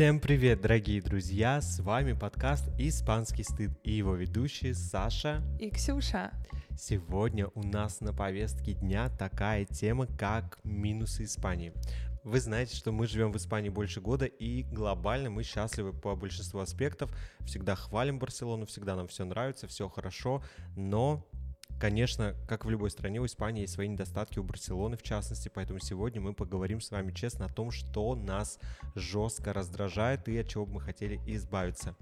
Всем привет, дорогие друзья! С вами подкаст «Испанский стыд» и его ведущие Саша и Ксюша. Сегодня у нас на повестке дня такая тема, как минусы Испании. Вы знаете, что мы живем в Испании больше года, и глобально мы счастливы по большинству аспектов. Всегда хвалим Барселону, всегда нам все нравится, все хорошо, но Конечно, как в любой стране, у Испании есть свои недостатки, у Барселоны в частности, поэтому сегодня мы поговорим с вами честно о том, что нас жестко раздражает и от чего бы мы хотели избавиться.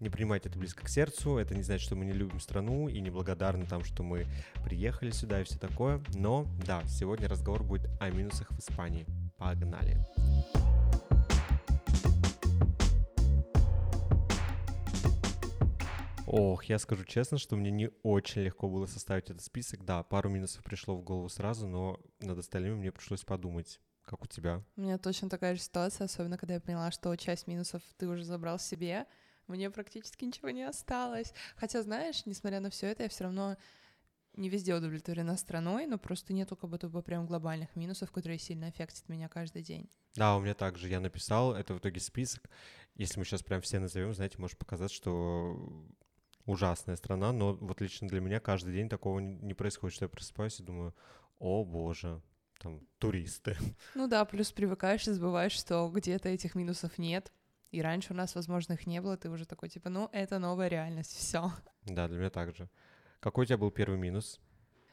Не принимайте это близко к сердцу, это не значит, что мы не любим страну и не благодарны там, что мы приехали сюда и все такое, но да, сегодня разговор будет о минусах в Испании. Погнали! Ох, я скажу честно, что мне не очень легко было составить этот список. Да, пару минусов пришло в голову сразу, но над остальными мне пришлось подумать. Как у тебя? У меня точно такая же ситуация, особенно когда я поняла, что часть минусов ты уже забрал себе. Мне практически ничего не осталось. Хотя, знаешь, несмотря на все это, я все равно не везде удовлетворена страной, но просто нету как будто бы прям глобальных минусов, которые сильно аффектят меня каждый день. Да, у меня также. Я написал, это в итоге список. Если мы сейчас прям все назовем, знаете, может показать, что ужасная страна, но вот лично для меня каждый день такого не происходит, что я просыпаюсь и думаю, о боже, там туристы. Ну да, плюс привыкаешь и забываешь, что где-то этих минусов нет, и раньше у нас, возможно, их не было, ты уже такой, типа, ну, это новая реальность, все. Да, для меня также. Какой у тебя был первый минус?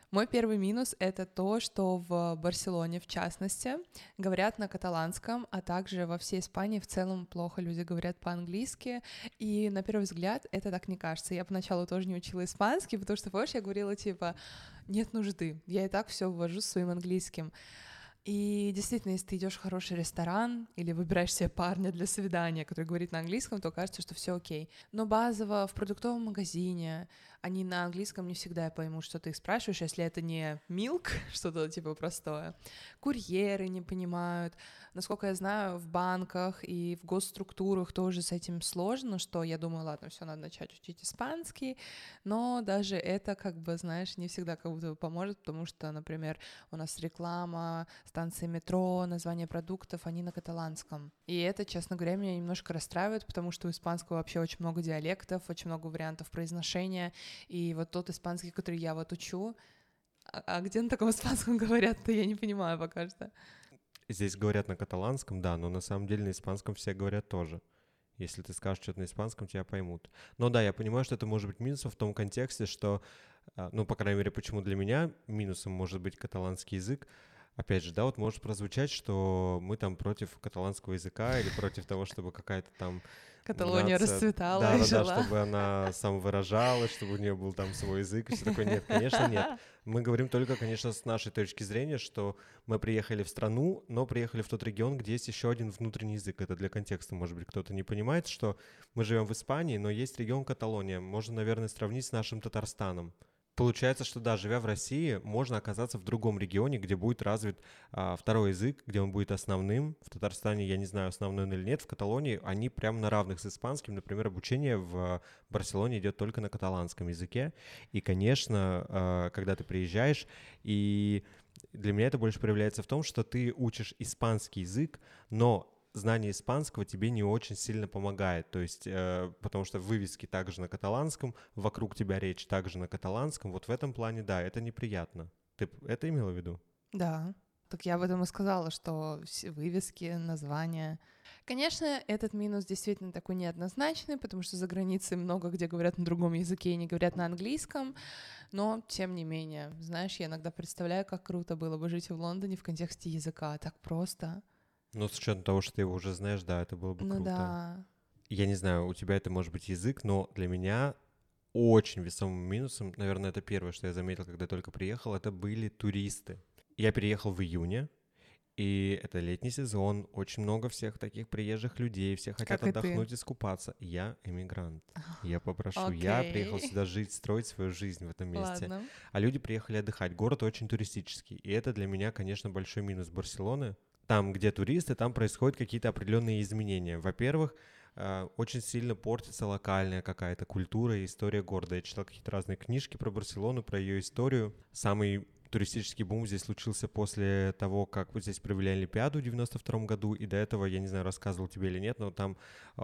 Мой первый минус — это то, что в Барселоне, в частности, говорят на каталанском, а также во всей Испании в целом плохо люди говорят по-английски, и на первый взгляд это так не кажется. Я поначалу тоже не учила испанский, потому что, помнишь, я говорила, типа, нет нужды, я и так все ввожу своим английским. И действительно, если ты идешь в хороший ресторан или выбираешь себе парня для свидания, который говорит на английском, то кажется, что все окей. Но базово в продуктовом магазине они на английском не всегда я пойму, что ты их спрашиваешь, если это не milk, что-то типа простое. Курьеры не понимают. Насколько я знаю, в банках и в госструктурах тоже с этим сложно, что я думаю, ладно, все, надо начать учить испанский, но даже это, как бы, знаешь, не всегда как будто поможет, потому что, например, у нас реклама, станции метро, названия продуктов, они на каталанском. И это, честно говоря, меня немножко расстраивает, потому что у испанского вообще очень много диалектов, очень много вариантов произношения, и вот тот испанский, который я вот учу, а, а где на таком испанском говорят-то, я не понимаю пока что. Здесь говорят на каталанском, да, но на самом деле на испанском все говорят тоже. Если ты скажешь что-то на испанском, тебя поймут. Но да, я понимаю, что это может быть минусом в том контексте, что, а, ну, по крайней мере, почему для меня минусом может быть каталанский язык, опять же, да, вот может прозвучать, что мы там против каталанского языка или против того, чтобы какая-то там Каталония нация, расцветала да, и да, жила. Да, чтобы она самовыражалась, чтобы у нее был там свой язык и все такое. Нет, конечно, нет. Мы говорим только, конечно, с нашей точки зрения, что мы приехали в страну, но приехали в тот регион, где есть еще один внутренний язык. Это для контекста, может быть, кто-то не понимает, что мы живем в Испании, но есть регион Каталония. Можно, наверное, сравнить с нашим Татарстаном. Получается, что да, живя в России, можно оказаться в другом регионе, где будет развит а, второй язык, где он будет основным. В Татарстане, я не знаю, основной он или нет, в Каталонии они прям на равных с испанским. Например, обучение в Барселоне идет только на каталанском языке. И, конечно, а, когда ты приезжаешь, и для меня это больше проявляется в том, что ты учишь испанский язык, но знание испанского тебе не очень сильно помогает, то есть, э, потому что вывески также на каталанском, вокруг тебя речь также на каталанском, вот в этом плане, да, это неприятно. Ты это имела в виду? Да, так я об этом и сказала, что вывески, названия. Конечно, этот минус действительно такой неоднозначный, потому что за границей много где говорят на другом языке и не говорят на английском, но тем не менее, знаешь, я иногда представляю, как круто было бы жить в Лондоне в контексте языка, так просто. Ну, с учетом того, что ты его уже знаешь, да, это было бы ну, круто. Да. Я не знаю, у тебя это может быть язык, но для меня очень весомым минусом, наверное, это первое, что я заметил, когда я только приехал, это были туристы. Я переехал в июне, и это летний сезон, очень много всех таких приезжих людей, все хотят как отдохнуть и, и скупаться. Я эмигрант, я попрошу, okay. я приехал сюда жить, строить свою жизнь в этом месте. Ладно. А люди приехали отдыхать. Город очень туристический, и это для меня, конечно, большой минус Барселоны, там, где туристы, там происходят какие-то определенные изменения. Во-первых, э, очень сильно портится локальная какая-то культура и история города. Я читал какие-то разные книжки про Барселону, про ее историю. Самый туристический бум здесь случился после того, как вот здесь провели Олимпиаду в 92 году, и до этого, я не знаю, рассказывал тебе или нет, но там э,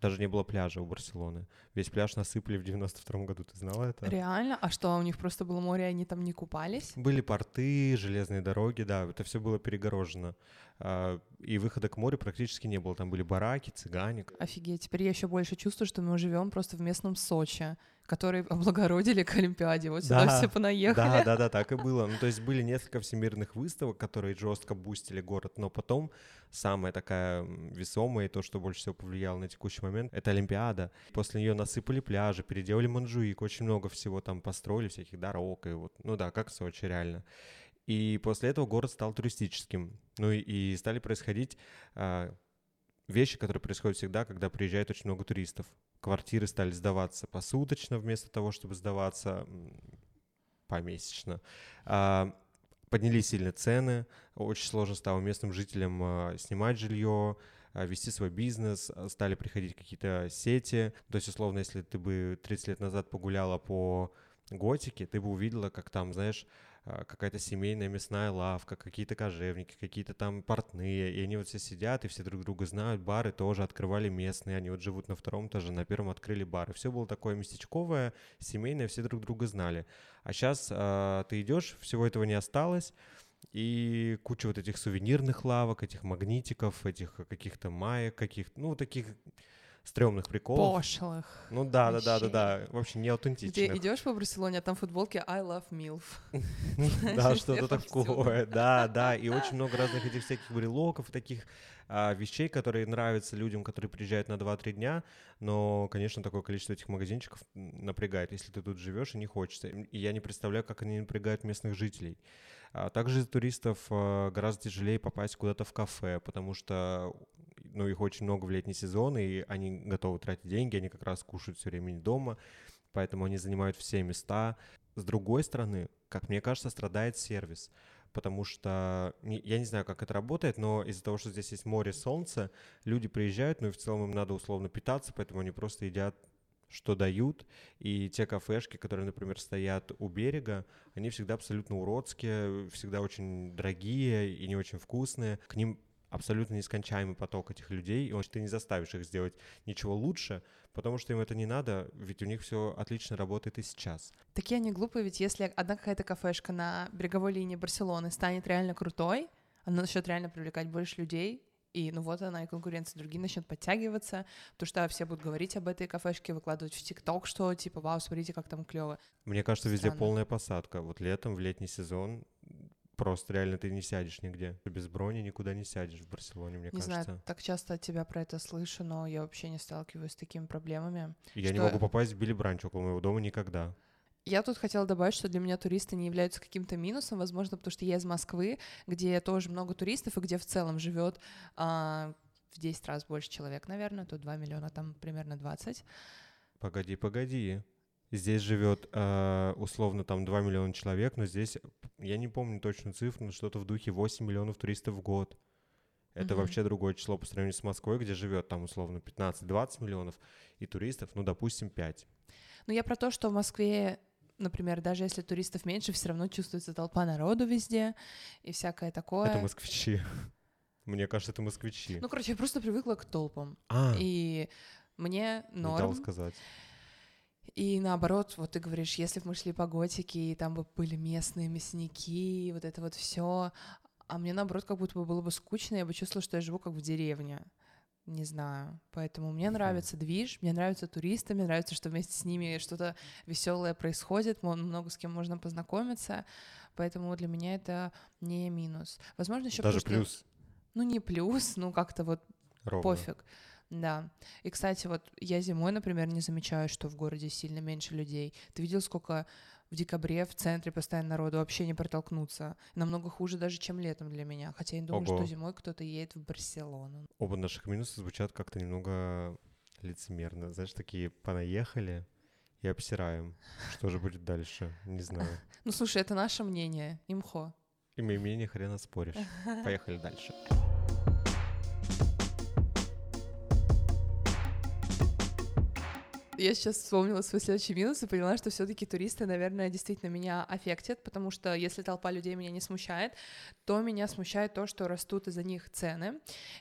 даже не было пляжа у Барселоны. Весь пляж насыпали в 92 году, ты знала это? Реально? А что, у них просто было море, и они там не купались? Были порты, железные дороги, да, это все было перегорожено. А, и выхода к морю практически не было. Там были бараки, цыгане. Офигеть, теперь я еще больше чувствую, что мы живем просто в местном Сочи, который облагородили к Олимпиаде. Вот сюда Да, все понаехали. Да, да, да, так и было. Ну, то есть были несколько всемирных выставок, которые жестко бустили город, но потом самая такая весомая и то, что больше всего повлияло на текущий момент, это Олимпиада. После нее насыпали пляжи, переделали Манжуик, очень много всего там построили, всяких дорог, и вот, ну да, как Сочи, реально. И после этого город стал туристическим. Ну и, стали происходить а, вещи, которые происходят всегда, когда приезжает очень много туристов. Квартиры стали сдаваться посуточно вместо того, чтобы сдаваться помесячно. А, поднялись сильно цены, очень сложно стало местным жителям а, снимать жилье, вести свой бизнес, стали приходить какие-то сети. То есть, условно, если ты бы 30 лет назад погуляла по готике, ты бы увидела, как там, знаешь, какая-то семейная мясная лавка, какие-то кожевники, какие-то там портные, и они вот все сидят, и все друг друга знают, бары тоже открывали местные, они вот живут на втором этаже, на первом открыли бары. Все было такое местечковое, семейное, все друг друга знали. А сейчас ты идешь, всего этого не осталось, и куча вот этих сувенирных лавок, этих магнитиков, этих каких-то маек, каких-то, ну, таких стрёмных приколов. Пошлых. Ну да, да, да, да, да, вообще не Где аутентичных. идешь по Барселоне, а там футболки I love MILF. Да, Знаешь, что-то такое, да, да, и очень много разных этих всяких брелоков и таких а, вещей, которые нравятся людям, которые приезжают на 2-3 дня, но, конечно, такое количество этих магазинчиков напрягает, если ты тут живешь и не хочется. И я не представляю, как они напрягают местных жителей. А также из туристов а, гораздо тяжелее попасть куда-то в кафе, потому что ну, их очень много в летний сезон, и они готовы тратить деньги, они как раз кушают все время дома, поэтому они занимают все места. С другой стороны, как мне кажется, страдает сервис, потому что я не знаю, как это работает, но из-за того, что здесь есть море, солнце, люди приезжают, ну и в целом им надо условно питаться, поэтому они просто едят что дают, и те кафешки, которые, например, стоят у берега, они всегда абсолютно уродские, всегда очень дорогие и не очень вкусные. К ним абсолютно нескончаемый поток этих людей, и вот ты не заставишь их сделать ничего лучше, потому что им это не надо, ведь у них все отлично работает и сейчас. Такие они глупые, ведь если одна какая-то кафешка на береговой линии Барселоны станет реально крутой, она начнет реально привлекать больше людей, и ну вот она и конкуренция, другие начнут подтягиваться, потому что все будут говорить об этой кафешке, выкладывать в ТикТок, что типа, вау, смотрите, как там клево. Мне кажется, везде Странно. полная посадка. Вот летом, в летний сезон просто реально ты не сядешь нигде. Без брони никуда не сядешь в Барселоне, мне Не кажется. знаю, так часто от тебя про это слышу, но я вообще не сталкиваюсь с такими проблемами. Я не что- могу попасть в Билли Бранч около моего дома никогда. Я тут хотела добавить, что для меня туристы не являются каким-то минусом, возможно, потому что я из Москвы, где тоже много туристов и где в целом живет а, в 10 раз больше человек, наверное, тут 2 миллиона, там примерно 20. Погоди, погоди. Здесь живет э, условно там 2 миллиона человек, но здесь, я не помню точную цифру, но что-то в духе 8 миллионов туристов в год. Это Мгм. вообще другое число по сравнению с Москвой, где живет там условно 15-20 миллионов, и туристов, ну, допустим, 5. Но я про то, что в Москве, например, даже если туристов меньше, все равно чувствуется толпа народу везде и всякое такое. Это москвичи. Мне кажется, это москвичи. Ну, короче, я просто привыкла к толпам. а, И мне не дал норм. сказать. И наоборот, вот ты говоришь, если бы мы шли по готике, и там бы были местные мясники, и вот это вот все, а мне наоборот как будто бы было бы скучно, я бы чувствовала, что я живу как в деревне. Не знаю. Поэтому мне нравится движ, мне нравятся туристы, мне нравится, что вместе с ними что-то веселое происходит, много с кем можно познакомиться. Поэтому для меня это не минус. Возможно, еще Даже плюс. Ну, не плюс, ну как-то вот Ровно. Пофиг. Да. И, кстати, вот я зимой, например, не замечаю, что в городе сильно меньше людей. Ты видел, сколько в декабре в центре постоянно народу вообще не протолкнуться? Намного хуже даже, чем летом для меня. Хотя я не думаю, Ого. что зимой кто-то едет в Барселону. Оба наших минуса звучат как-то немного лицемерно. Знаешь, такие понаехали и обсираем. Что же будет дальше? Не знаю. Ну, слушай, это наше мнение. Имхо. И мы менее хрена споришь. Поехали дальше. Я сейчас вспомнила свой следующий минус и поняла, что все таки туристы, наверное, действительно меня аффектят, потому что если толпа людей меня не смущает, то меня смущает то, что растут из-за них цены,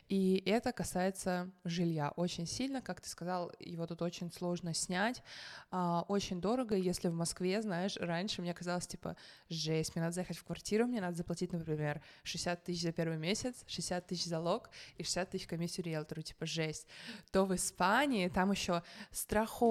и это касается жилья. Очень сильно, как ты сказал, его тут очень сложно снять, а, очень дорого, если в Москве, знаешь, раньше мне казалось, типа, жесть, мне надо заехать в квартиру, мне надо заплатить, например, 60 тысяч за первый месяц, 60 тысяч залог и 60 тысяч комиссию риэлтору, типа, жесть, то в Испании там еще страховка,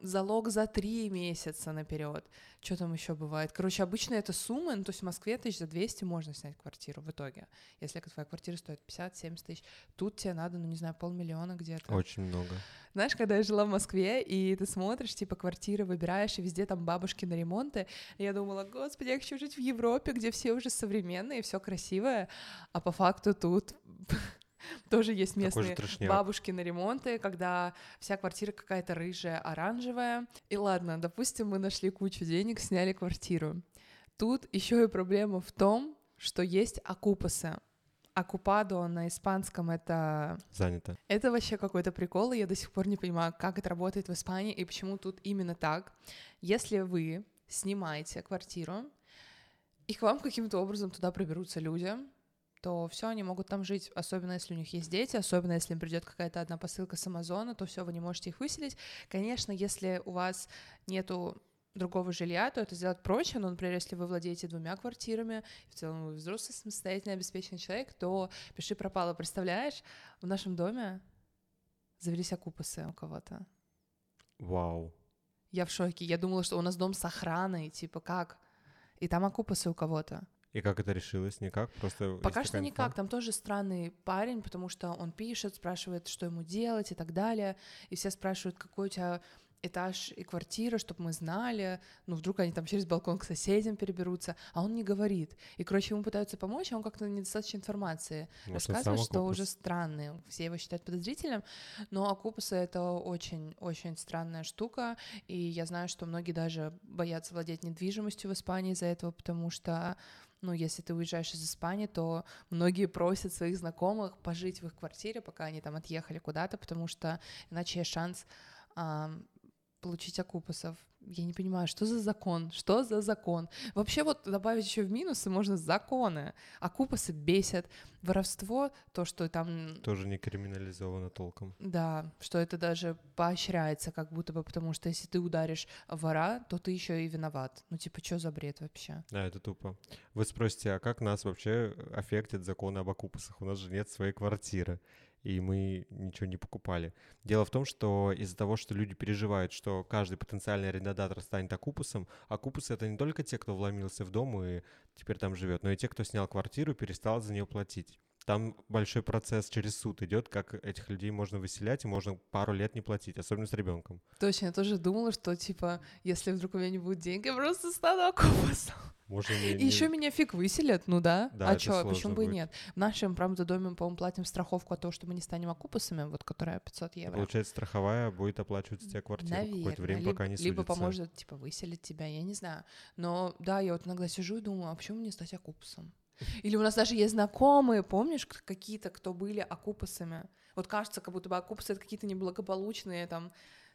залог за три месяца наперед. Что там еще бывает? Короче, обычно это сумма, ну, то есть в Москве тысяч за 200 можно снять квартиру в итоге. Если твоя квартира стоит 50-70 тысяч, тут тебе надо, ну, не знаю, полмиллиона где-то. Очень много. Знаешь, когда я жила в Москве, и ты смотришь, типа, квартиры выбираешь, и везде там бабушки на ремонты, я думала, господи, я хочу жить в Европе, где все уже современные, все красивое, а по факту тут тоже есть местные бабушки на ремонты, когда вся квартира какая-то рыжая, оранжевая. И ладно, допустим, мы нашли кучу денег, сняли квартиру. Тут еще и проблема в том, что есть окупасы. Окупадо на испанском это... Занято. Это вообще какой-то прикол, и я до сих пор не понимаю, как это работает в Испании и почему тут именно так. Если вы снимаете квартиру, и к вам каким-то образом туда проберутся люди, то все, они могут там жить, особенно если у них есть дети, особенно если им придет какая-то одна посылка с Амазона, то все, вы не можете их выселить. Конечно, если у вас нету другого жилья, то это сделать проще, но, например, если вы владеете двумя квартирами, в целом вы взрослый, самостоятельный, обеспеченный человек, то пиши пропало. Представляешь, в нашем доме завелись окупасы у кого-то. Вау. Я в шоке. Я думала, что у нас дом с охраной, типа как? И там окупасы у кого-то. И как это решилось? Никак? Просто Пока что никак. Там тоже странный парень, потому что он пишет, спрашивает, что ему делать и так далее. И все спрашивают, какой у тебя этаж и квартира, чтобы мы знали, ну, вдруг они там через балкон к соседям переберутся, а он не говорит. И, короче, ему пытаются помочь, а он как-то недостаточно информации Может, рассказывает, что уже странный. Все его считают подозрительным, но Акупуса — это очень-очень странная штука, и я знаю, что многие даже боятся владеть недвижимостью в Испании из-за этого, потому что ну, если ты уезжаешь из Испании, то многие просят своих знакомых пожить в их квартире, пока они там отъехали куда-то, потому что иначе есть шанс а, получить окупусов. Я не понимаю, что за закон? Что за закон? Вообще вот добавить еще в минусы можно законы. Окупусы бесят. Воровство, то, что там... Тоже не криминализовано толком. Да, что это даже поощряется как будто бы, потому что если ты ударишь вора, то ты еще и виноват. Ну типа, что за бред вообще? Да, это тупо. Вы спросите, а как нас вообще аффектит законы об окупусах? У нас же нет своей квартиры и мы ничего не покупали. Дело в том, что из-за того, что люди переживают, что каждый потенциальный арендодатор станет окупусом, окупусы — это не только те, кто вломился в дом и теперь там живет, но и те, кто снял квартиру и перестал за нее платить. Там большой процесс через суд идет, как этих людей можно выселять, и можно пару лет не платить, особенно с ребенком. Точно, я тоже думала, что типа, если вдруг у меня не будет денег, я просто стану окупусом. Можно не, не... Еще меня фиг выселят, ну да. да а что, почему бы и нет? В нашем, правда, доме, по-моему, платим страховку от того, что мы не станем окупусами, вот которая 500 евро. Получается, страховая будет оплачивать тебе квартиру Наверное. какое-то время, либо, пока не судится. Либо поможет, типа, выселить тебя, я не знаю. Но да, я вот иногда сижу и думаю, а почему мне стать окупусом? Или у нас даже есть знакомые, помнишь, какие-то, кто были окупасами. Вот кажется, как будто бы окупасы — это какие-то неблагополучные там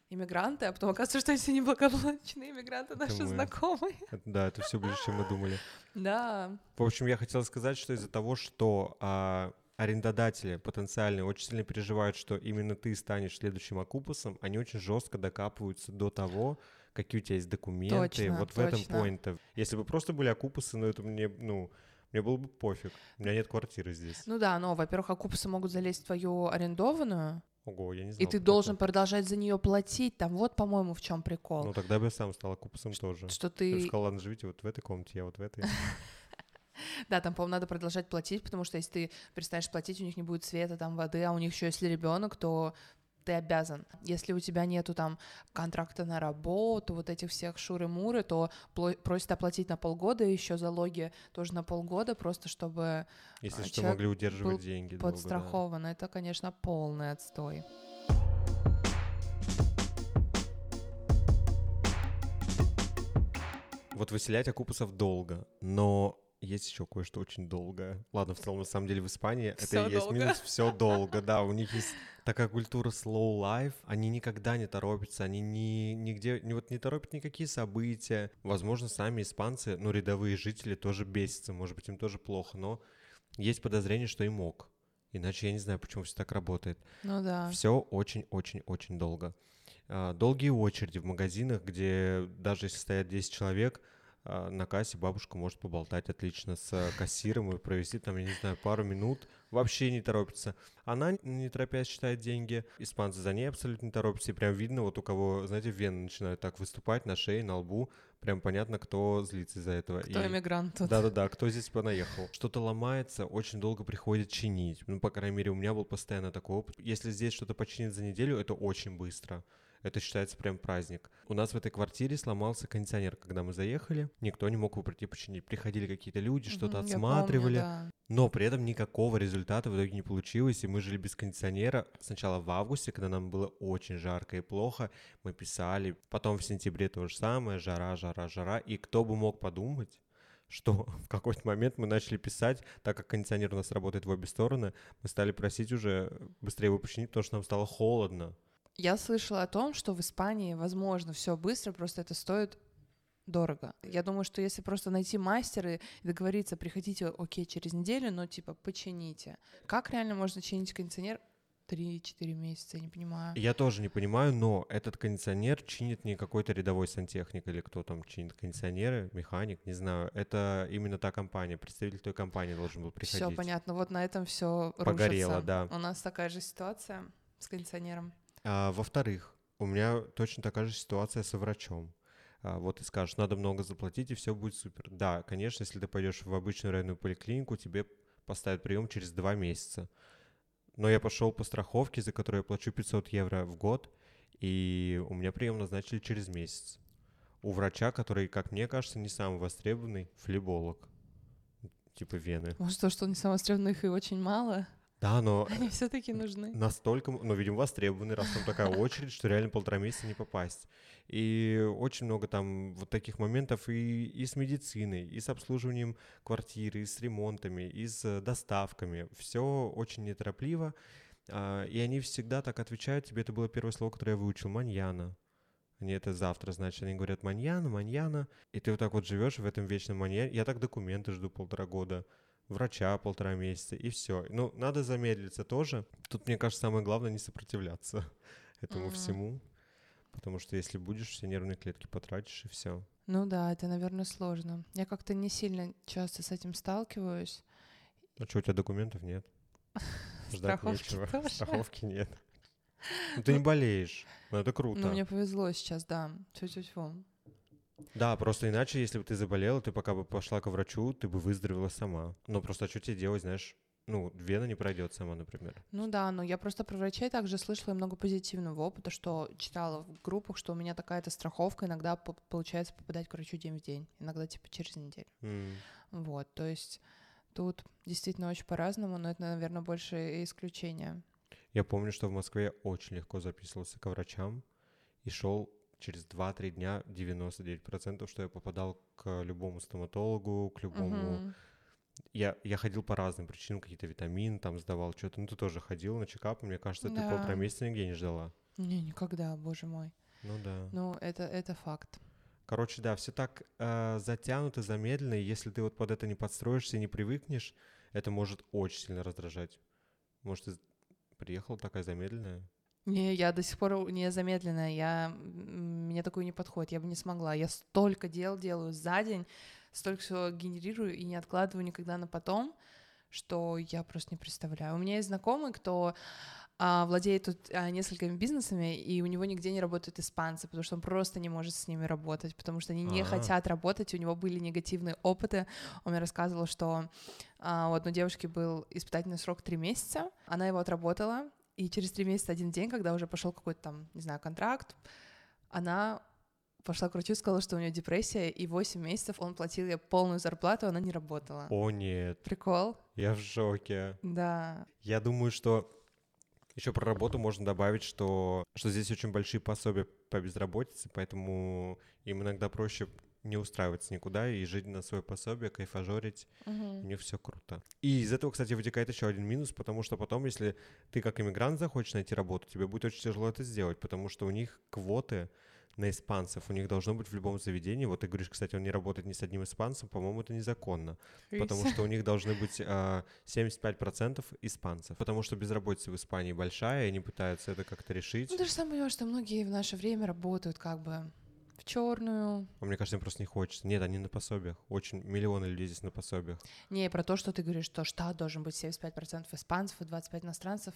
иммигранты, а потом оказывается, что эти неблагополучные иммигранты наши мы... знакомые. Да, это все ближе, чем мы думали. Да. В общем, я хотел сказать, что из-за того, что а, арендодатели потенциальные очень сильно переживают, что именно ты станешь следующим окупусом, они очень жестко докапываются до того, какие у тебя есть документы. Точно, вот точно. в этом поинт. Если бы просто были окупусы, ну это мне, ну, мне было бы пофиг. У меня нет квартиры здесь. Ну да, но, во-первых, окупусы могут залезть в твою арендованную. Ого, я не знал. И ты должен это. продолжать за нее платить. Там вот, по-моему, в чем прикол. Ну тогда бы я сам стал окупусом тоже. Что ты... Я сказал, ладно, живите вот в этой комнате, я вот в этой. Да, там, по-моему, надо продолжать платить, потому что если ты перестанешь платить, у них не будет света, там, воды, а у них еще если ребенок, то ты обязан. Если у тебя нету там контракта на работу, вот этих всех шуры-муры, то просят оплатить на полгода, еще залоги тоже на полгода, просто чтобы Если что, могли удерживать был деньги. Подстрахован. Долго, да. Это, конечно, полный отстой. Вот выселять окупусов долго, но есть еще кое-что очень долгое. Ладно, в целом, на самом деле, в Испании Всё это и есть минус, все долго, да, у них есть такая культура slow life, они никогда не торопятся, они ни, нигде, не, вот не торопят никакие события. Возможно, сами испанцы, ну, рядовые жители тоже бесятся, может быть, им тоже плохо, но есть подозрение, что и мог. Иначе я не знаю, почему все так работает. Ну да. Все очень-очень-очень долго. А, Долгие очереди в магазинах, где даже если стоят 10 человек, на кассе бабушка может поболтать отлично с э, кассиром и провести там, я не знаю, пару минут. Вообще не торопится. Она, не торопясь, считает деньги. Испанцы за ней абсолютно не торопятся. И прям видно, вот у кого, знаете, вены начинают так выступать на шее, на лбу. Прям понятно, кто злится из-за этого. Кто И- эмигрант тут? да-да-да, кто здесь понаехал. Что-то ломается, очень долго приходит чинить. Ну, по крайней мере, у меня был постоянно такой опыт. Если здесь что-то починить за неделю, это очень быстро. Это считается прям праздник. У нас в этой квартире сломался кондиционер, когда мы заехали. Никто не мог его прийти починить. Приходили какие-то люди, что-то я отсматривали. помню, да. Но при этом никакого результата в итоге не получилось, и мы жили без кондиционера. Сначала в августе, когда нам было очень жарко и плохо, мы писали. Потом в сентябре то же самое, жара, жара, жара. И кто бы мог подумать, что в какой-то момент мы начали писать, так как кондиционер у нас работает в обе стороны, мы стали просить уже быстрее его починить, потому что нам стало холодно. Я слышала о том, что в Испании возможно все быстро, просто это стоит дорого. Я думаю, что если просто найти мастера и договориться, приходите, окей, через неделю, но типа почините. Как реально можно чинить кондиционер 3-4 месяца, я не понимаю. Я тоже не понимаю, но этот кондиционер чинит не какой-то рядовой сантехник или кто там чинит кондиционеры, механик, не знаю. Это именно та компания, представитель той компании должен был приходить. Все понятно, вот на этом все Погорело, да. У нас такая же ситуация с кондиционером. А, во-вторых, у меня точно такая же ситуация со врачом. А, вот ты скажешь, надо много заплатить, и все будет супер. Да, конечно, если ты пойдешь в обычную районную поликлинику, тебе поставят прием через два месяца. Но я пошел по страховке, за которую я плачу 500 евро в год, и у меня прием назначили через месяц. У врача, который, как мне кажется, не самый востребованный, флеболог. Типа вены. Может, то, что не самостребных и очень мало, Да, но они все-таки нужны. настолько, ну, видимо, востребованный, раз там такая очередь, что реально полтора месяца не попасть. И очень много там вот таких моментов и, и с медициной, и с обслуживанием квартиры, и с ремонтами, и с доставками. Все очень неторопливо. а, И они всегда так отвечают. Тебе это было первое слово, которое я выучил. Маньяна. Они это завтра, значит, они говорят маньяна, маньяна. И ты вот так вот живешь в этом вечном маньяне. Я так документы жду полтора года врача полтора месяца, и все. Ну, надо замедлиться тоже. Тут, мне кажется, самое главное не сопротивляться этому Мгм. всему. Потому что если будешь, все нервные клетки потратишь, и все. Ну да, это, наверное, сложно. Я как-то не сильно часто с этим сталкиваюсь. А что, у тебя документов нет? Ждать Страховки нечего. Страховки нет. Ну, ты не болеешь. Ну, это круто. Ну, мне повезло сейчас, да. Тьфу-тьфу-тьфу. Да, просто иначе, если бы ты заболела, ты пока бы пошла к врачу, ты бы выздоровела сама. Но просто что тебе делать, знаешь? Ну, вена не пройдет сама, например. Ну да, но я просто про врачей также слышала много позитивного опыта, что читала в группах, что у меня такая-то страховка, иногда по- получается попадать к врачу день в день, иногда типа через неделю. М. Вот, то есть тут действительно очень по-разному, но это, наверное, больше исключение. Я помню, что в Москве я очень легко записывался к врачам и шел через 2-3 дня 99%, что я попадал к любому стоматологу, к любому... Я, я ходил по разным причинам, какие-то витамины там сдавал, что-то. Ну, ты тоже ходил на чекап, мне кажется, ты Да. полтора месяца нигде не ждала. Не, никогда, боже мой. Ну да. Ну, это, это факт. Короче, да, все так э, затянуто, замедленно, и если ты вот под это не подстроишься и не привыкнешь, это может очень сильно раздражать. Может, ты приехала такая замедленная? Не, я до сих пор не замедленная, я, мне такое не подходит, я бы не смогла. Я столько дел делаю за день, столько всего генерирую и не откладываю никогда на потом, что я просто не представляю. У меня есть знакомый, кто а, владеет тут а, несколькими бизнесами, и у него нигде не работают испанцы, потому что он просто не может с ними работать, потому что они не А. хотят работать, у него были негативные опыты. Он мне рассказывал, что а, у одной девушки был испытательный срок три месяца, она его отработала, и через три месяца один день, когда уже пошел какой-то там, не знаю, контракт, она пошла к врачу и сказала, что у нее депрессия, и 8 месяцев он платил ей полную зарплату, она не работала. О, нет, Прикол? я в шоке. Да. Я думаю, что еще про работу можно добавить, что, что здесь очень большие пособия по безработице, поэтому им иногда проще не устраиваться никуда и жить на свое пособие, кайфажорить. Мгм. У них все круто. И из этого, кстати, вытекает еще один минус, потому что потом, если ты как иммигрант захочешь найти работу, тебе будет очень тяжело это сделать, потому что у них квоты на испанцев. У них должно быть в любом заведении. Вот ты говоришь, кстати, он не работает ни с одним испанцем, по-моему, это незаконно. Потому что у них должны быть а, 75% испанцев. Потому что безработица в Испании большая, и они пытаются это как-то решить. Ну, ты же сам понимаешь, что многие в наше время работают как бы черную. А мне кажется, им просто не хочется. Нет, они на пособиях. Очень миллионы людей здесь на пособиях. Не, про то, что ты говоришь, что штат должен быть 75% испанцев и 25 иностранцев.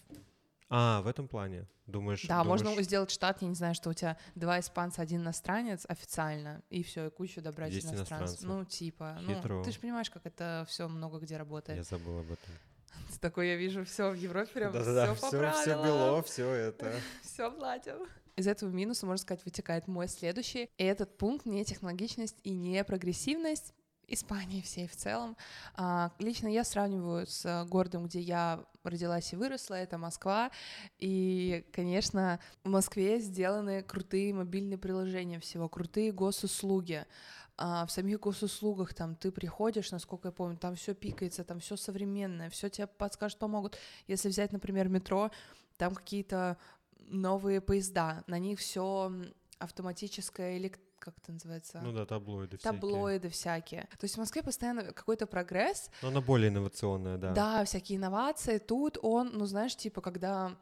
А, в этом плане. Думаешь, Да, думаешь, можно сделать штат, я не знаю, что у тебя два испанца, один иностранец официально, и все, и кучу добрать Есть иностранцев. иностранцев. Ну, типа, ну, Хитро. ты же понимаешь, как это все много где работает. Я забыл об этом. Ты такой, я вижу, все в Европе прям Да-да-да, все по все, все правилам. бело, все это. все платим. Из этого минуса, можно сказать, вытекает мой следующий. И этот пункт не технологичность и не прогрессивность Испании всей в целом. А, лично я сравниваю с а, городом, где я родилась и выросла, это Москва. И, конечно, в Москве сделаны крутые мобильные приложения всего, крутые госуслуги. А в самих госуслугах там ты приходишь, насколько я помню, там все пикается, там все современное, все тебе подскажут, помогут. Если взять, например, метро, там какие-то новые поезда, на них все автоматическое или как это называется? Ну да, таблоиды всякие. Таблоиды всякие. То есть в Москве постоянно какой-то прогресс, Но она более инновационная, да. да, всякие инновации. Тут он, ну знаешь, типа, когда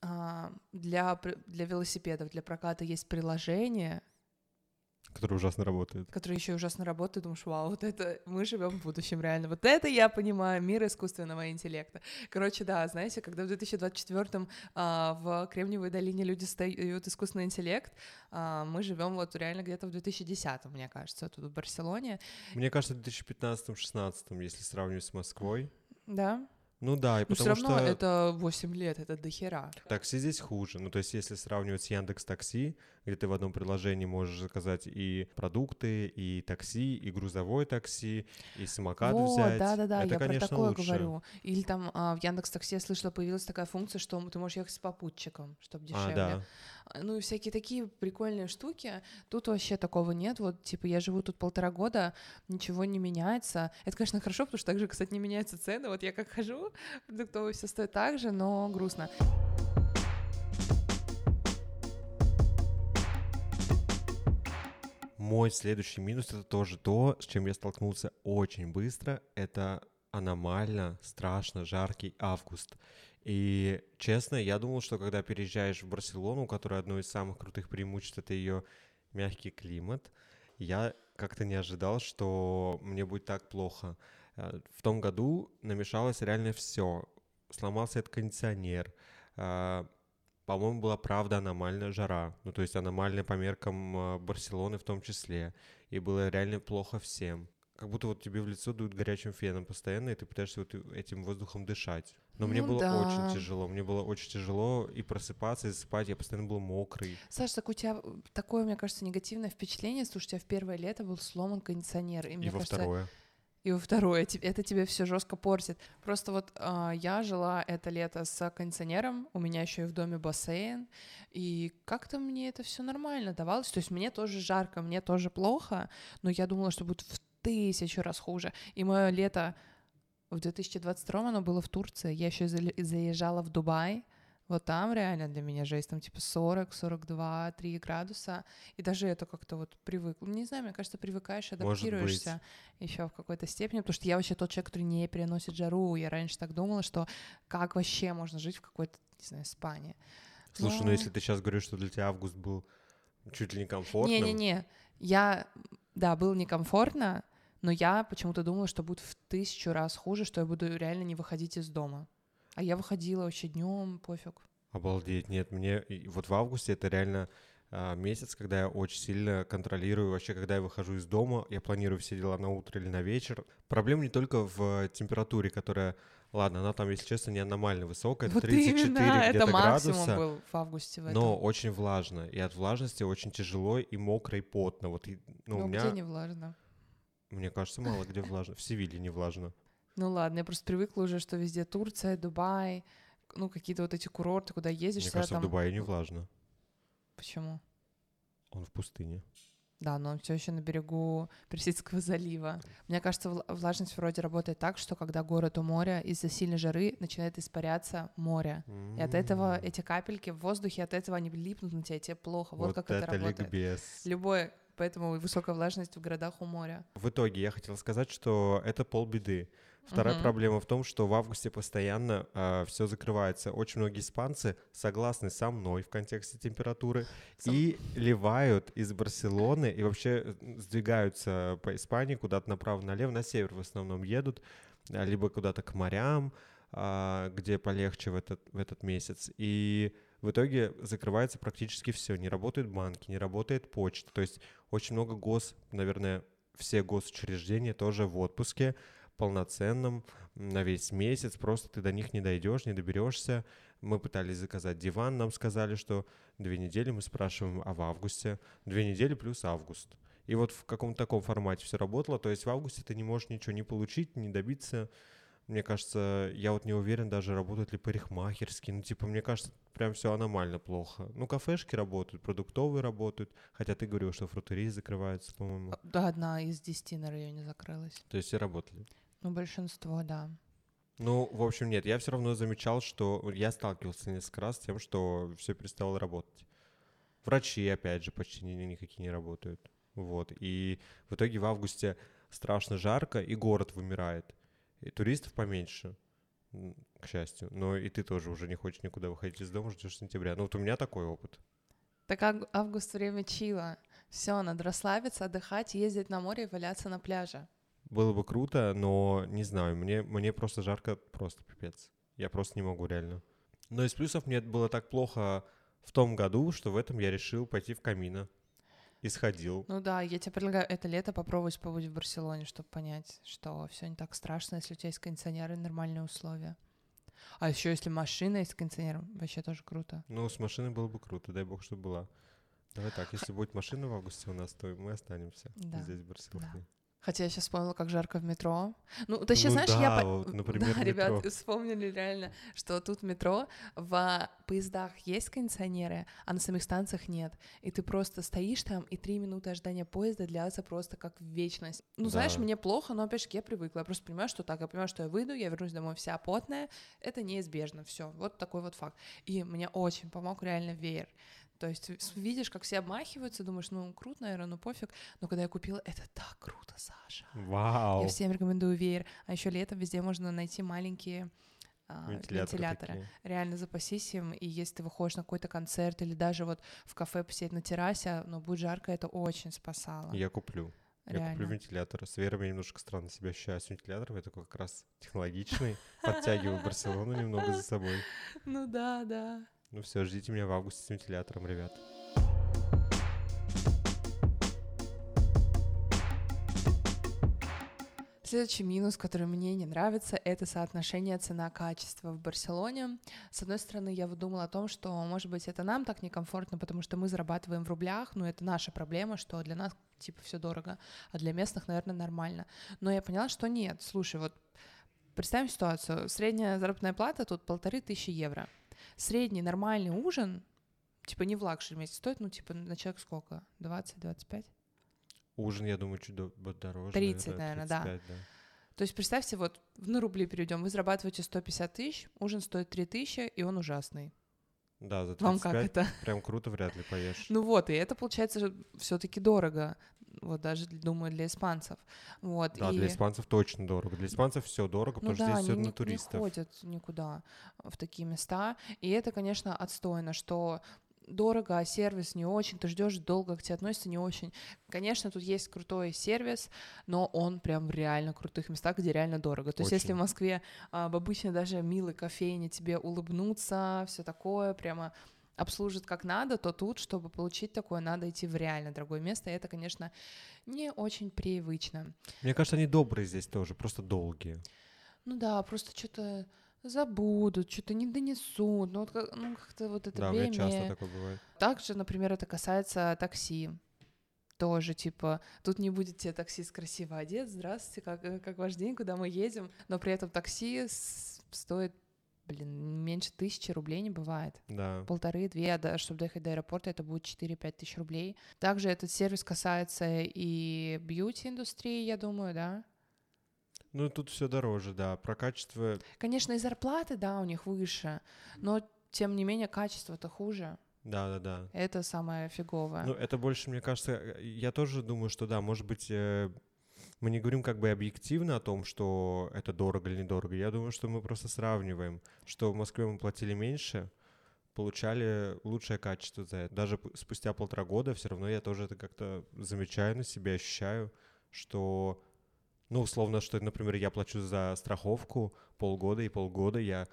а, для, для велосипедов, для проката есть приложение, Который ужасно работает. которое еще ужасно работает, думаешь, вау, вот это мы живем в будущем, реально. Вот это я понимаю, мир искусственного интеллекта. Короче, да, знаете, когда в 2024-м а, в Кремниевой долине люди стают искусственный интеллект, а, мы живем вот реально где-то в 2010-м, мне кажется, тут в Барселоне. Мне кажется, в 2015-16, если сравнивать с Москвой. Да, Ну да, и но все потому равно что это 8 лет, это дохера. такси здесь хуже. Ну то есть если сравнивать с Яндекс Такси, где ты в одном приложении можешь заказать и продукты, и такси, и грузовое такси, и самокат вот, взять. да-да-да, я конечно, про такое лучше. говорю. Или там а, в Яндекс Такси я слышала, появилась такая функция, что ты можешь ехать с попутчиком, чтобы дешевле. А, да. А, Ну и всякие такие прикольные штуки. Тут вообще такого нет. Вот, типа, я живу тут полтора года, ничего не меняется. Это, конечно, хорошо, потому что также, кстати, не меняются цены. Вот я как хожу, продуктовые все стоит так же, но грустно. Мой следующий минус это тоже то, с чем я столкнулся очень быстро. Это аномально страшно жаркий август. И честно, я думал, что когда переезжаешь в Барселону, у которой одно из самых крутых преимуществ это ее мягкий климат, я как-то не ожидал, что мне будет так плохо. Э, В том году намешалось реально все. Сломался этот кондиционер. а, По-моему, была правда аномальная жара. Ну, то есть аномальная по меркам а, Барселоны в том числе. И было реально плохо всем. Как будто вот тебе в лицо дует горячим феном постоянно, и ты пытаешься вот этим воздухом дышать. Но мне Ну было да. очень тяжело. Мне было очень тяжело и просыпаться, и засыпать. Я постоянно был мокрый. Саша, так у тебя такое, мне кажется, негативное впечатление. Слушай, у тебя в первое лето был сломан кондиционер. И, И, мне во кажется, второе. И во второе, это тебе все жестко портит. Просто вот а, я жила это лето с кондиционером, у меня еще и в доме бассейн, и как-то мне это все нормально давалось. То есть мне тоже жарко, мне тоже плохо, но я думала, что будет в тысячу раз хуже. И мое лето в 2022 оно было в Турции. Я еще заезжала в Дубай. Вот там реально для меня жесть, там типа 40, 42, 3 градуса. И даже это как-то вот привык. Не знаю, мне кажется, привыкаешь, адаптируешься еще в какой-то степени, потому что я вообще тот человек, который не переносит жару. Я раньше так думала, что как вообще можно жить в какой-то, не знаю, Испании. Слушай, ну Но- если ты сейчас говоришь, что для тебя август был чуть ли не комфортным, Не-не-не, я, да, было некомфортно, но я почему-то думала, что будет в тысячу раз хуже, что я буду реально не выходить из дома. А я выходила вообще днем, пофиг. Обалдеть, нет, мне вот в августе это реально а, месяц, когда я очень сильно контролирую вообще, когда я выхожу из дома, я планирую все дела на утро или на вечер. Проблема не только в температуре, которая, ладно, она там, если честно, не аномально высокая, вот 34 именно, где-то это градуса, был в августе в этом. но очень влажно, и от влажности очень тяжело и мокро и потно. Вот, и, ну, Ну, у где меня, не влажно? Мне кажется, мало где влажно, в Севиле не влажно. Ну ладно, я просто привыкла уже, что везде Турция, Дубай, ну какие-то вот эти курорты, куда ездишь, Мне кажется, в там... Дубае не влажно, Почему? он в пустыне. Да, но он все еще на берегу Персидского залива. Мне кажется, вла- влажность вроде работает так, что когда город у моря, из-за сильной жары начинает испаряться море. И от этого эти капельки в воздухе, от этого они липнут на тебя, и тебе плохо. Вот, Вот как это, это работает. ликбез. Любое, поэтому и высокая влажность в городах у моря. В итоге я хотел сказать, что это полбеды. Вторая Мгм. проблема в том, что в августе постоянно все закрывается. Очень многие испанцы согласны со мной в контексте температуры Сам- и ливают из Барселоны и вообще э, сдвигаются по Испании куда-то направо-налево, на север в основном едут, а, либо куда-то к морям, а, где полегче в этот, в этот месяц. И в итоге закрывается практически все. Не работают банки, не работает почта. То есть очень много гос, наверное, все госучреждения тоже в отпуске полноценном на весь месяц. Просто ты до них не дойдешь, не доберешься. Мы пытались заказать диван, нам сказали, что две недели мы спрашиваем, а в августе? Две недели плюс август. И вот в каком-то таком формате все работало. То есть в августе ты не можешь ничего не получить, не добиться. Мне кажется, я вот не уверен даже, работают ли парикмахерские. Ну, типа, мне кажется, прям все аномально плохо. Ну, кафешки работают, продуктовые работают. Хотя ты говорил, что фрутерии закрываются, по-моему. Да, одна из десяти на районе закрылась. То есть все работали. Ну, большинство, да. Ну, в общем, нет, я все равно замечал, что я сталкивался несколько раз с тем, что все перестало работать. Врачи, опять же, почти ни- никакие не работают. Вот. И в итоге в августе страшно жарко, и город вымирает. И туристов поменьше, к счастью. Но и ты тоже уже не хочешь никуда выходить из дома, ждешь сентября. Ну, вот у меня такой опыт. Так ав- август время чила. Все, надо расслабиться, отдыхать, ездить на море и валяться на пляже. Было бы круто, но не знаю, мне, мне просто жарко, просто пипец. Я просто не могу реально. Но из плюсов мне было так плохо в том году, что в этом я решил пойти в камина. И сходил. Ну да, я тебе предлагаю это лето попробовать побыть в Барселоне, чтобы понять, что все не так страшно, если у тебя есть кондиционер и нормальные условия. А еще если машина есть с кондиционером, вообще тоже круто. Ну, с машиной было бы круто, дай бог, чтобы была. Давай так, если будет машина в августе у нас, то мы останемся Да, здесь, в Барселоне. Хотя я сейчас вспомнила, как жарко в метро. Ну, точнее, Ну знаешь, я... да, по- вот, например, да, в ребят, метро. вспомнили реально, что тут метро, в поездах есть кондиционеры, а на самих станциях нет. И ты просто стоишь там, и три минуты ожидания поезда длятся просто как вечность. Ну, знаешь, Да. мне плохо, но опять же я привыкла. Я просто понимаю, что так. Я понимаю, что я выйду, я вернусь домой вся потная. Это неизбежно. Все. Вот такой вот факт. И мне очень помог реально веер. То есть видишь, как все обмахиваются, думаешь, ну, круто, наверное, ну пофиг. Но когда я купила, это так круто, Саша. Вау! Я всем рекомендую веер. А еще летом везде можно найти маленькие а, Вентиляторы вентиляторы. такие. Реально запасись им, и если ты выходишь на какой-то концерт или даже вот в кафе посидеть на террасе, но будет жарко, это очень спасало. Я куплю. Я Реально. куплю вентилятор. С Верой я немножко странно себя ощущаю с вентилятором. Я такой как раз технологичный. Подтягиваю Барселону немного за собой. Ну да, да. Ну все, ждите меня в августе с вентилятором, ребят. Следующий минус, который мне не нравится, это соотношение цена-качество в Барселоне. С одной стороны, я вот думала о том, что, может быть, это нам так некомфортно, потому что мы зарабатываем в рублях, ну, это наша проблема, что для нас, типа, все дорого, а для местных, наверное, нормально. Но я поняла, что нет. Слушай, вот представим ситуацию. Средняя заработная плата тут полторы тысячи евро. Средний нормальный ужин, типа, не в luxury месте стоит, ну, типа, на человек сколько? 20-25? Ужин, я думаю, чуть до- дороже. 30, наверное, да. 35, То есть представьте, вот на рубли перейдем, вы зарабатываете 150 тысяч, ужин стоит 3 тысячи, и он ужасный. Да, за 35 Вам как это? прям круто вряд ли поешь. Ну вот, и это получается все-таки дорого, вот даже, думаю, для испанцев. Вот, Да, и... для испанцев точно дорого. Для испанцев все дорого, Ну потому что да, здесь все на не, не туристов. ходят никуда в такие места. И это, конечно, отстойно, что дорого, а сервис не очень, ты ждешь долго, к тебе относятся не очень. Конечно, тут есть крутой сервис, но он прям в реально крутых местах, где реально дорого. То есть, если в Очень. Москве а, в обычной даже милой кофейне тебе улыбнутся, все такое, прямо обслужат как надо, то тут, чтобы получить такое, надо идти в реально дорогое место, и это, конечно, не очень привычно. Мне кажется, они добрые здесь тоже, просто долгие. Ну да, просто что-то забудут, что-то не донесут, ну, вот как, ну как-то вот это да, время. часто такое бывает. Также, например, это касается такси. Тоже, типа, тут не будет тебе таксист красиво одет, здравствуйте, как, э, как ваш день, куда мы едем, но при этом такси с- стоит блин, меньше тысячи рублей не бывает. Да. Полторы-две, да, чтобы доехать до аэропорта, это будет 4-5 тысяч рублей. Также этот сервис касается и бьюти-индустрии, я думаю, да? Ну, тут все дороже, да. Про качество... Конечно, и зарплаты, да, у них выше, но, тем не менее, качество-то хуже. Да-да-да. Это самое фиговое. Ну, это больше, мне кажется, э, я тоже думаю, что да, может быть, э, мы не говорим как бы объективно о том, что это дорого или недорого. Я думаю, что мы просто сравниваем, что в Москве мы платили меньше, получали лучшее качество за это. Даже спустя полтора года все равно я тоже это как-то замечаю на себе, ощущаю, что, ну, условно, что, например, я плачу за страховку полгода, и полгода я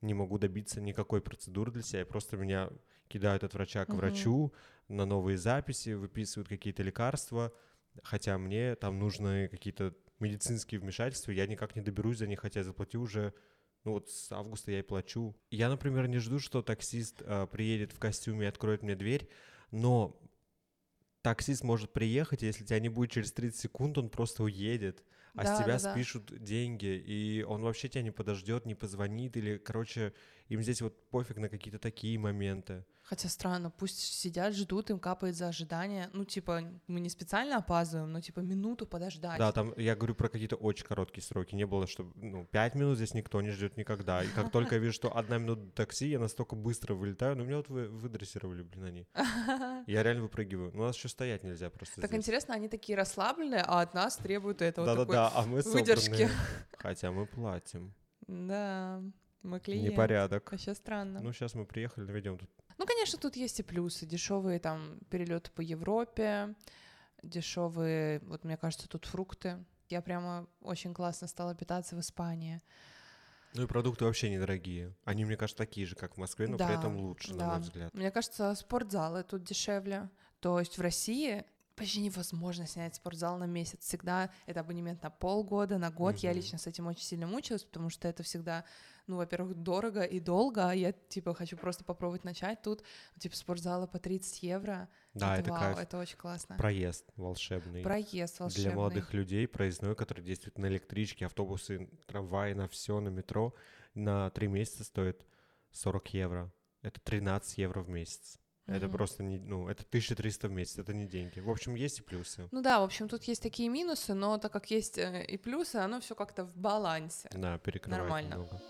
не могу добиться никакой процедуры для себя, и просто меня кидают от врача к mm-hmm. врачу на новые записи, выписывают какие-то лекарства, хотя мне там нужны какие-то медицинские вмешательства, я никак не доберусь за них, хотя я заплатил уже, ну вот с августа я и плачу. Я, например, не жду, что таксист э, приедет в костюме и откроет мне дверь, но таксист может приехать, если тебя не будет через 30 секунд, он просто уедет, а да, с тебя да, спишут да. деньги, и он вообще тебя не подождет, не позвонит, или, короче, им здесь вот пофиг на какие-то такие моменты. Хотя странно, пусть сидят, ждут, им капает за ожидание. Ну, типа, мы не специально опаздываем, но, типа, минуту подождать. Да, там я говорю про какие-то очень короткие сроки. Не было, что, ну, пять минут здесь никто не ждет никогда. И как только я вижу, что одна минута такси, я настолько быстро вылетаю. Ну, меня вот вы, выдрессировали, блин, они. Я реально выпрыгиваю. Ну, у нас еще стоять нельзя просто Так интересно, они такие расслабленные, а от нас требуют этого Да-да-да, а мы выдержки. Хотя мы платим. Да, мы клиенты. Непорядок. Вообще странно. Ну, сейчас мы приехали, наведем тут ну, конечно, тут есть и плюсы. Дешевые там перелеты по Европе, дешевые, вот мне кажется, тут фрукты. Я прямо очень классно стала питаться в Испании. Ну и продукты вообще недорогие. Они, мне кажется, такие же, как в Москве, но да, при этом лучше, да. на мой взгляд. Мне кажется, спортзалы тут дешевле. То есть в России почти невозможно снять спортзал на месяц. Всегда это абонемент на полгода, на год. Угу. Я лично с этим очень сильно мучилась, потому что это всегда ну, во-первых, дорого и долго, а я, типа, хочу просто попробовать начать тут, типа, спортзала по 30 евро. Да, это, это вау, кайф. это очень классно. Проезд волшебный. Проезд волшебный. Для молодых людей проездной, который действует на электричке, автобусы, трамваи, на все, на метро, на три месяца стоит 40 евро. Это 13 евро в месяц. Это mm-hmm. просто не, ну, это 1300 в месяц, это не деньги. В общем, есть и плюсы. Ну да, в общем, тут есть такие минусы, но так как есть э, и плюсы, оно все как-то в балансе. Да, перекрывает Нормально. Немного.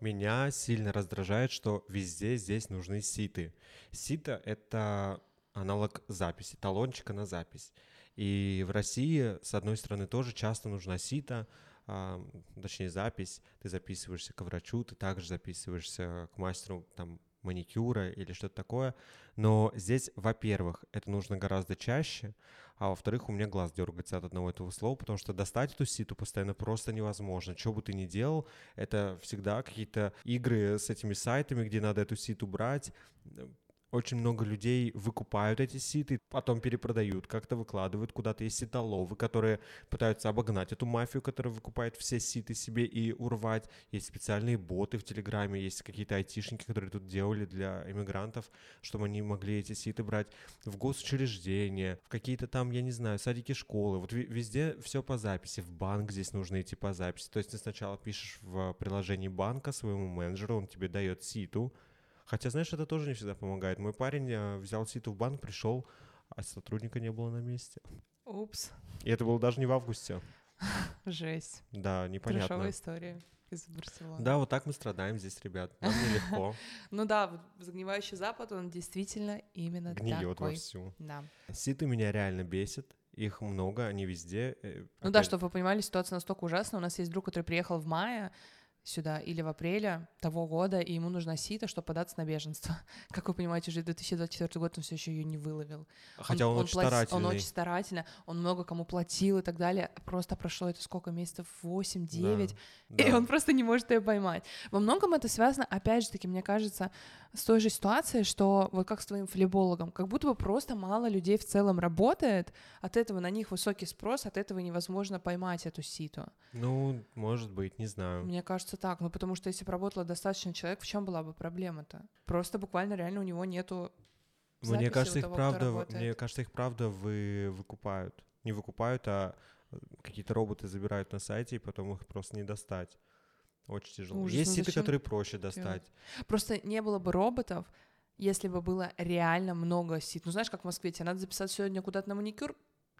Меня сильно раздражает, что везде здесь нужны ситы. Сита — это аналог записи, талончика на запись. И в России, с одной стороны, тоже часто нужна сита, точнее запись. Ты записываешься к врачу, ты также записываешься к мастеру там, маникюра или что-то такое. Но здесь, во-первых, это нужно гораздо чаще, а во-вторых, у меня глаз дергается от одного этого слова, потому что достать эту ситу постоянно просто невозможно. Что бы ты ни делал, это всегда какие-то игры с этими сайтами, где надо эту ситу брать, очень много людей выкупают эти ситы, потом перепродают, как-то выкладывают куда-то. Есть ситоловы, которые пытаются обогнать эту мафию, которая выкупает все ситы себе и урвать. Есть специальные боты в Телеграме, есть какие-то айтишники, которые тут делали для иммигрантов, чтобы они могли эти ситы брать в госучреждения, в какие-то там, я не знаю, садики, школы. Вот везде все по записи. В банк здесь нужно идти по записи. То есть ты сначала пишешь в приложении банка своему менеджеру, он тебе дает ситу, Хотя, знаешь, это тоже не всегда помогает. Мой парень э, взял ситу в банк, пришел, а сотрудника не было на месте. Упс. И это было даже не в августе. Жесть. Да, непонятно. Трешовая история из Барселоны. Да, вот так мы страдаем здесь, ребят. Нам нелегко. Ну да, вот загнивающий Запад, он действительно именно Гниет вовсю. Да. Ситы меня реально бесит. Их много, они везде. Э, ну да, чтобы вы понимали, ситуация настолько ужасна. У нас есть друг, который приехал в мае, сюда или в апреле того года, и ему нужна сито, чтобы податься на беженство. Как вы понимаете, уже 2024 год он все еще ее не выловил. Хотя он, он, он очень плати... старательный. Он очень старательно, он много кому платил и так далее. Просто прошло это сколько месяцев? 8-9. Да, и да. он просто не может ее поймать. Во многом это связано, опять же таки, мне кажется, с той же ситуацией, что вот как с твоим флебологом, как будто бы просто мало людей в целом работает, от этого на них высокий спрос, от этого невозможно поймать эту ситу. Ну, может быть, не знаю. Мне кажется так, ну потому что если бы работало достаточно человек, в чем была бы проблема-то? Просто буквально реально у него нету мне кажется, их правда, мне кажется, их правда вы выкупают. не выкупают, а э, какие-то роботы забирают на сайте, и потом их просто не достать. Очень тяжело. Ужас, Есть ну ситы, которые проще достать. Просто не было бы роботов, если бы было реально много сит. Ну, знаешь, как в Москве, тебе надо записать сегодня куда-то на маникюр,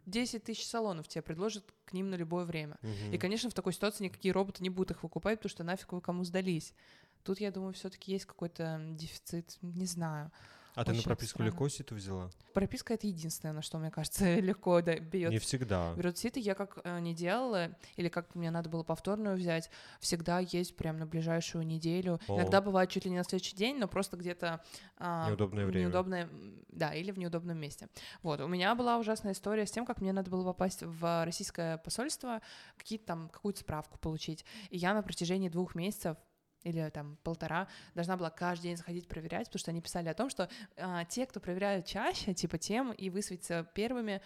10 тысяч салонов тебе предложат к ним на любое время. Мгм. И, конечно, в такой ситуации никакие роботы не будут их выкупать, потому что нафиг вы кому сдались. Тут, я думаю, все таки есть какой-то дефицит, не знаю. А ты на прописку странно. легко ситу взяла? Прописка — это единственное, на что, мне кажется, легко да, бьет Не всегда. Берут ситы, я как э, не делала, или как мне надо было повторную взять, всегда есть прям на ближайшую неделю. О. Иногда бывает чуть ли не на следующий день, но просто где-то... а, Неудобное время. неудобное, да, или в неудобном месте. Вот, у меня была ужасная история с тем, как мне надо было попасть в российское посольство, какие-то там, какую-то справку получить. И я на протяжении двух месяцев или там полтора, должна была каждый день заходить проверять, потому что они писали о том, что а, те, кто проверяют чаще, типа тем, и высветятся первыми,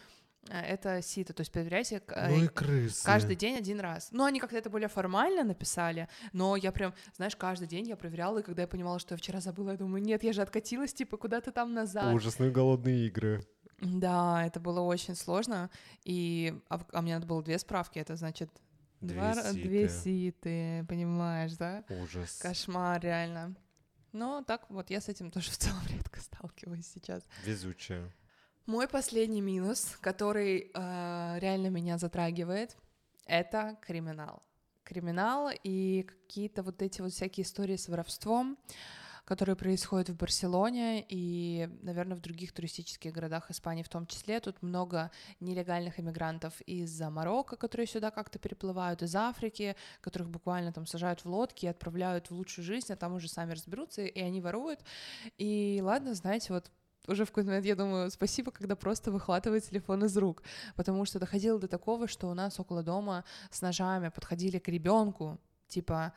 а, это сито, то есть проверяйте к- Ну и крысы. каждый день один раз. Ну, они как-то это более формально написали, но я прям, знаешь, каждый день я проверяла, и когда я понимала, что я вчера забыла, я думаю, нет, я же откатилась, типа, куда-то там назад. Ужасные голодные игры. Да, это было очень сложно, и а, а мне надо было две справки, это значит Две два две ситы. понимаешь, да? Ужас. Кошмар, реально. Но так вот, я с этим тоже в целом редко сталкиваюсь сейчас. Везучая. Мой последний минус, который э, реально меня затрагивает, это криминал. Криминал и какие-то вот эти вот всякие истории с воровством, которые происходят в Барселоне и, наверное, в других туристических городах Испании в том числе. Тут много нелегальных иммигрантов из Марокко, которые сюда как-то переплывают, из Африки, которых буквально там сажают в лодки и отправляют в лучшую жизнь, а там уже сами разберутся, и они воруют. И ладно, знаете, вот уже в какой-то момент я думаю, спасибо, когда просто выхватывает телефон из рук, потому что доходило до такого, что у нас около дома с ножами подходили к ребенку, типа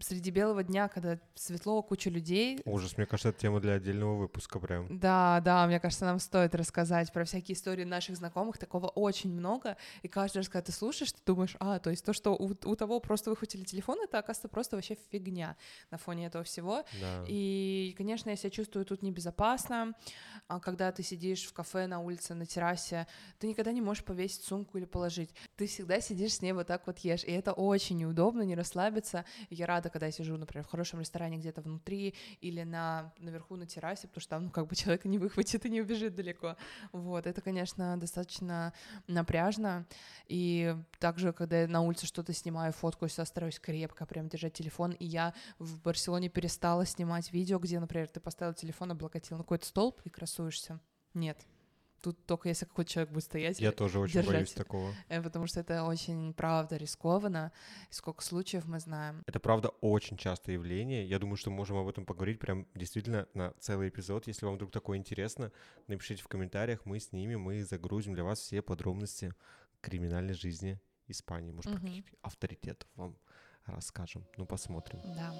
среди белого дня, когда светло, куча людей. Ужас, мне кажется, это тема для отдельного выпуска прям. Да, да, мне кажется, нам стоит рассказать про всякие истории наших знакомых, такого очень много, и каждый раз, когда ты слушаешь, ты думаешь, а, то есть то, что у, у того просто выхватили телефон, это, оказывается, просто вообще фигня на фоне этого всего, Да. и, конечно, я себя чувствую тут небезопасно. А когда ты сидишь в кафе на улице, на террасе, ты никогда не можешь повесить сумку или положить. Ты всегда сидишь с ней вот так вот ешь. И это очень неудобно, не расслабиться. Я рада, когда я сижу, например, в хорошем ресторане где-то внутри или на, наверху на террасе, потому что там, ну, как бы человека не выхватит и не убежит далеко. Вот, это, конечно, достаточно напряжно. И также, когда я на улице что-то снимаю, фоткаюсь, я стараюсь крепко прям держать телефон. И я в Барселоне перестала снимать видео, где, например, ты поставил телефон, облокотил на какой-то столб и красуешься. Нет. Тут только если какой-то человек будет стоять, Я тоже очень держать. боюсь такого. э, потому что это очень, правда, рискованно. И сколько случаев мы знаем. Это правда очень частое явление. Я думаю, что можем об этом поговорить прям действительно на целый эпизод. Если вам вдруг такое интересно, напишите в комментариях, мы снимем, мы загрузим для вас все подробности криминальной жизни Испании. Может, про Мгм. каких авторитетов вам расскажем. Ну, посмотрим. Да.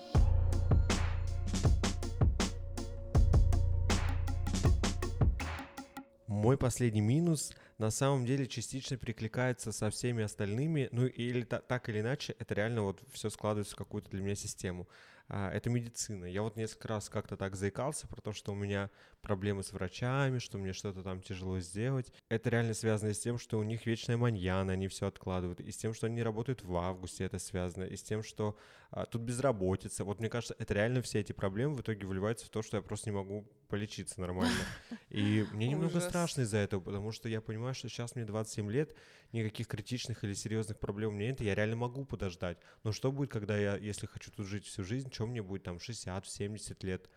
Мой последний минус на самом деле частично перекликается со всеми остальными, ну или та- так или иначе, это реально вот все складывается в какую-то для меня систему. А, это медицина. Я вот несколько раз как-то так заикался про то, что у меня проблемы с врачами, что мне что-то там тяжело сделать. Это реально связано с тем, что у них вечная маньяна, они все откладывают, и с тем, что они работают в августе, это связано, и с тем, что а, тут безработица. Вот мне кажется, это реально все эти проблемы в итоге выливаются в то, что я просто не могу полечиться нормально. И мне немного Ужас. страшно из-за этого, потому что я понимаю, что сейчас мне 27 лет, никаких критичных или серьезных проблем у меня нет, и я реально могу подождать. Но что будет, когда я, если хочу тут жить всю жизнь, что мне будет там в 60, в 70 лет?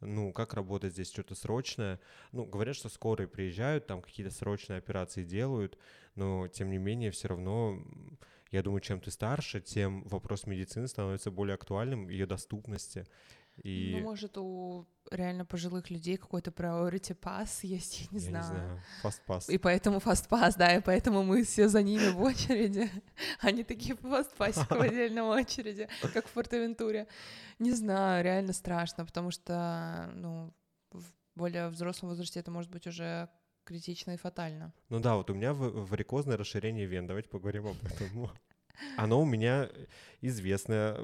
Ну, как работать здесь, что-то срочное? Ну, говорят, что скорые приезжают, там какие-то срочные операции делают, но, тем не менее, все равно, я думаю, чем ты старше, тем вопрос медицины становится более актуальным, ее доступности. И Ну, может, у реально пожилых людей какой-то priority pass есть, я не я знаю. не знаю, фастпасс. И поэтому фастпас, да, и поэтому мы все за ними в очереди. Они такие в фастпасе в отдельной очереди, как в Фортавентуре. Не знаю, реально страшно, потому что, ну, в более взрослом возрасте это может быть уже критично и фатально. Ну да, вот у меня варикозное расширение вен. Давайте поговорим об этом. Оно у меня известное.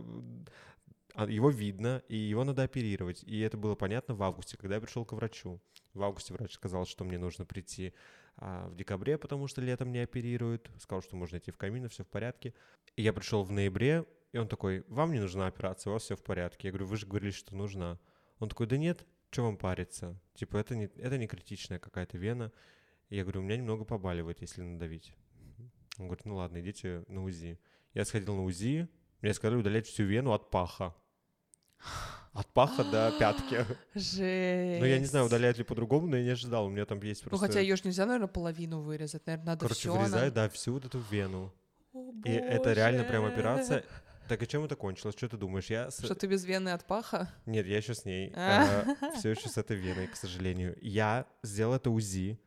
А, Его видно, и его надо оперировать. И это было понятно в августе, когда я пришел к врачу. В августе врач сказал, что мне нужно прийти а, в декабре, потому что летом не оперируют. Сказал, что можно идти в камин, все в порядке. И я пришел в ноябре, и он такой, вам не нужна операция, у вас все в порядке. Я говорю, вы же говорили, что нужна. Он такой, да нет, что вам париться? Типа, это не, это не критичная какая-то вена. И я говорю, у меня немного побаливает, если надавить. Он говорит, ну ладно, идите на УЗИ. Я сходил на УЗИ, мне сказали удалять всю вену от паха. От паха до пятки. Жесть. Ну, я не знаю, удаляют ли по-другому, но я не ожидал. У меня там есть Ну, просто... хотя ее же нельзя, наверное, половину вырезать. Наверное, надо Короче, все. вырезают, да, всю вот эту вену. И это реально прям операция. Так и чем это кончилось? Что ты думаешь? Я с- Что ты без вены от паха? Нет, я еще с ней. А. Все еще с этой веной, к сожалению. Я сделал это УЗИ,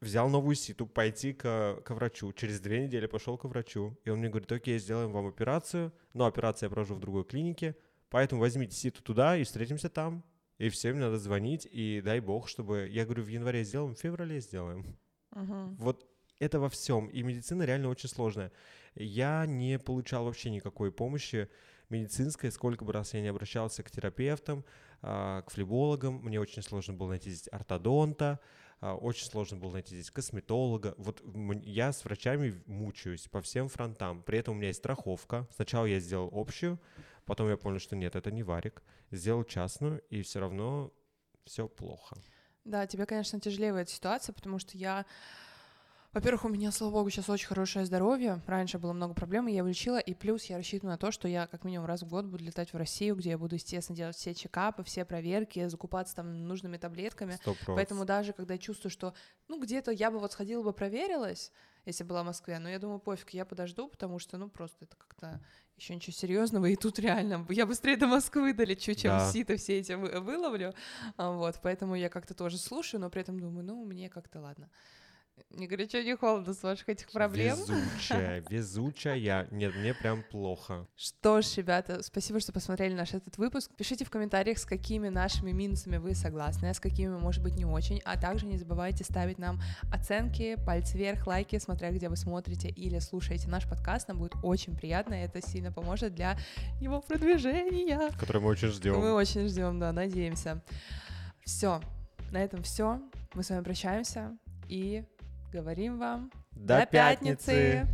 взял новую ситу, пойти к, к врачу. Через две недели пошел к врачу. И он мне говорит, окей, сделаем вам операцию, но операцию я провожу в другой клинике, поэтому возьмите ситу туда и встретимся там. И все, мне надо звонить, и дай бог, чтобы... Я говорю, в январе сделаем, в феврале сделаем. Мгм. Вот это во всем. И медицина реально очень сложная. Я не получал вообще никакой помощи медицинской, сколько бы раз я не обращался к терапевтам, а, к флебологам. Мне очень сложно было найти здесь ортодонта, а, очень сложно было найти здесь косметолога. Вот я с врачами мучаюсь по всем фронтам. При этом у меня есть страховка. Сначала я сделал общую, потом я понял, что нет, это не варик. Сделал частную, и все равно все плохо. Да, тебе, конечно, тяжелее в этой ситуации, потому что я... Во-первых, у меня, слава богу, сейчас очень хорошее здоровье. Раньше было много проблем, и я его лечила. И плюс я рассчитываю на то, что я как минимум раз в год буду летать в Россию, где я буду, естественно, делать все чекапы, все проверки, закупаться там нужными таблетками. Сто процентов. Поэтому даже когда я чувствую, что, ну, где-то я бы вот сходила бы проверилась, если была в Москве, но я думаю, пофиг, я подожду, потому что, ну, просто это как-то еще ничего серьезного, и тут реально я быстрее до Москвы долечу, чем Да. Сито все эти вы- выловлю, А, вот, поэтому я как-то тоже слушаю, но при этом думаю, ну, мне как-то ладно. Не горячо, не холодно с ваших этих проблем. Везучая, везучая. Нет, мне прям плохо. Что ж, ребята, спасибо, что посмотрели наш этот выпуск. Пишите в комментариях, с какими нашими минусами вы согласны, а с какими, может быть, не очень. А также не забывайте ставить нам оценки, пальцы вверх, лайки, смотря где вы смотрите или слушаете наш подкаст. Нам будет очень приятно, и это сильно поможет для его продвижения. Который мы очень ждем. Мы очень ждем, да, надеемся. Все, на этом все. Мы с вами прощаемся и говорим вам До пятницы!